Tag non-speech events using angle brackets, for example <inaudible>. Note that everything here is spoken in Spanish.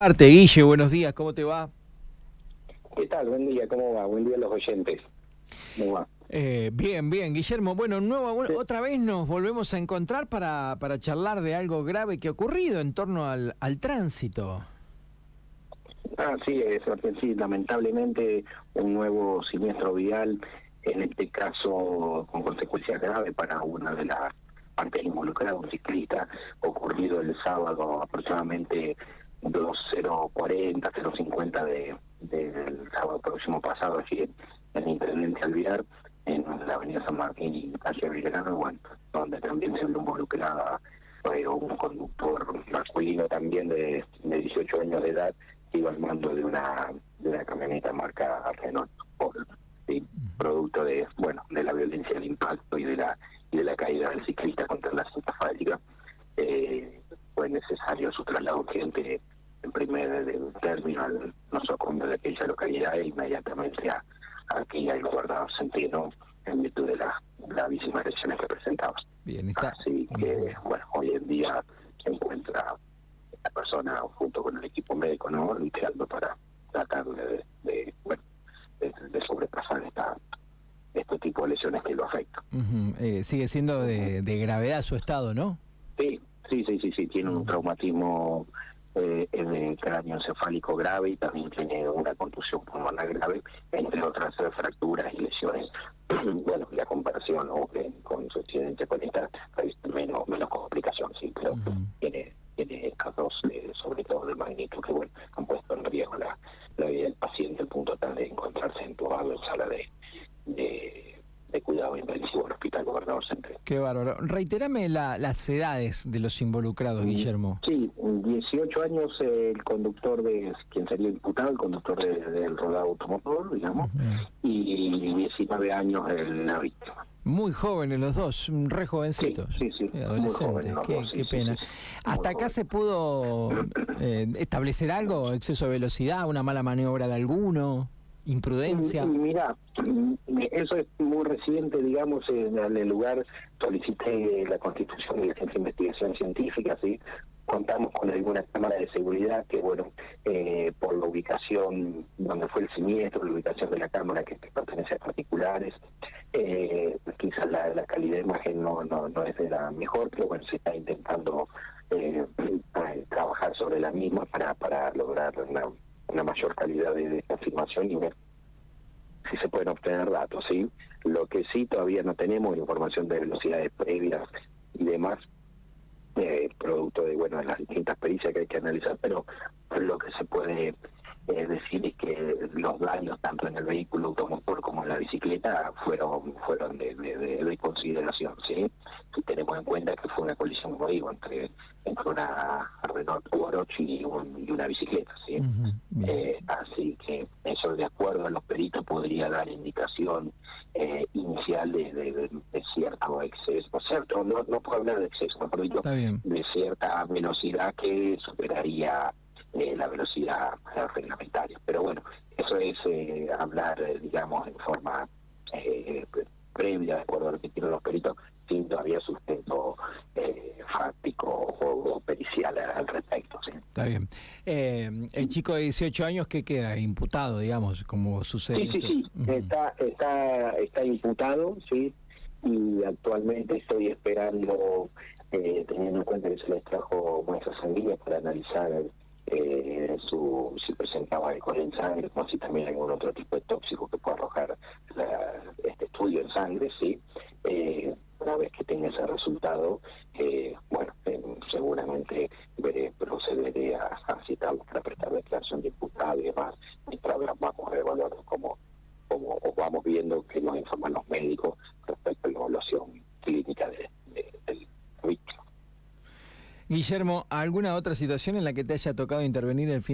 Arte, Guille, buenos días, ¿cómo te va? ¿Qué tal? Buen día, ¿cómo va? Buen día a los oyentes. ¿Cómo va? Eh, bien, bien, Guillermo. Bueno, nuevo, otra vez nos volvemos a encontrar para, para charlar de algo grave que ha ocurrido en torno al, al tránsito. Ah, sí, es, sí, lamentablemente un nuevo siniestro vial, en este caso con consecuencias graves para una de las partes involucradas, un ciclista, ocurrido el sábado aproximadamente 2040, 050 de, del sábado próximo pasado aquí en, en Intendente Alviar, en la avenida San Martín y calle Belgrano, bueno, donde también se involucrada eh, un conductor masculino también de, de 18 años de edad que iba al mando de una de una camioneta marca Renault producto de bueno de la violencia del impacto y de la y de la caída del ciclista contra la cinta fábrica eh, fue necesario su traslado urgente término al nosocomio de aquella localidad e inmediatamente a, aquí al guardado sentido en virtud de las gravísimas lesiones que presentaba. Bien, está. Así que, bueno, hoy en día se encuentra la persona junto con el equipo médico, ¿no? Luchando para tratar de, de bueno, de, de sobrepasar esta este tipo de lesiones que lo afectan. eh, sigue siendo de, de gravedad su estado, ¿no? Sí, sí, sí, sí, sí, tiene un traumatismo eh, el cráneo encefálico grave y también tiene una contusión pulmonar grave, entre otras eh, fracturas y lesiones. <clears throat> bueno, la comparación o que con su accidente con esta menos menos complicación, sí, pero casos eh, sobre todo de magnitud que bueno han puesto en riesgo la, la vida del paciente al punto tal de encontrarse entubado en sala de, de, de cuidado intensivo en el Hospital Gobernador Central. Qué bárbaro. Reitérame la, las edades de los involucrados, Guillermo. Sí, 18 años el conductor de quien sería imputado, el conductor de, del rodado automotor, digamos, y 19 años el, la víctima. Muy jóvenes los dos, re jovencitos. Sí, sí, Adolescentes, qué, dos, pena. ¿Hasta acá se pudo eh, establecer algo? ¿Exceso de velocidad? ¿Una mala maniobra de alguno? ¿Imprudencia? Mira, eso es muy reciente, digamos, en el lugar solicité la constitución de la Agencia de Investigación Científica, ¿sí? Contamos con alguna cámara de seguridad que, bueno, eh, por la ubicación donde fue el siniestro, la ubicación de la cámara que, que pertenece a particulares, eh, quizás la, la calidad de imagen no, no, no es de la mejor, pero bueno, se está intentando eh, <clears throat> trabajar sobre la misma para, para lograr una, una mayor calidad de, ver si se pueden obtener datos, ¿sí? Lo que sí todavía no tenemos información de velocidades previas y demás, eh, producto de, bueno, de las distintas pericias que hay que analizar, pero lo que se puede eh, decir es que los daños tanto en el vehículo automotor como en la bicicleta fueron fueron de, de, de, de consideración, ¿sí? Si tenemos en cuenta que fue una colisión, como digo, entre, entre una Renault Orochi y, un, y una bicicleta, ¿sí? Eh, así que eso de acuerdo a los peritos podría dar indicación eh, inicial de, cierto exceso, cierto, no, no puedo hablar de exceso, Está bien. de cierta velocidad que superaría eh, la velocidad reglamentaria. Pero bueno, eso es eh, digamos, en forma eh, previa, de acuerdo a lo que tienen los peritos, sin todavía sustento eh, fáctico o, pericial al respecto. ¿sí? Está bien. Eh, el chico de 18 años que queda imputado, digamos, como sucede. Sí, sí, sí, está, está, está imputado, sí, y actualmente estoy esperando, eh, teniendo en cuenta que se les trajo muestras sanguíneas para analizar eh, su, si presentaba alcohol en sangre, como si también algún otro tipo de tóxico que pueda arrojar la- este estudio en sangre, sí. Eh, una vez que tenga ese resultado, eh, bueno, eh, seguramente procederé a, a citarlos para prestar declaración de imputado y demás, mientras vamos a evaluar cómo, cómo o vamos viendo que nos informan los médicos respecto a la evaluación clínica de, de- del víctima. Guillermo, ¿alguna otra situación en la que te haya tocado intervenir el fin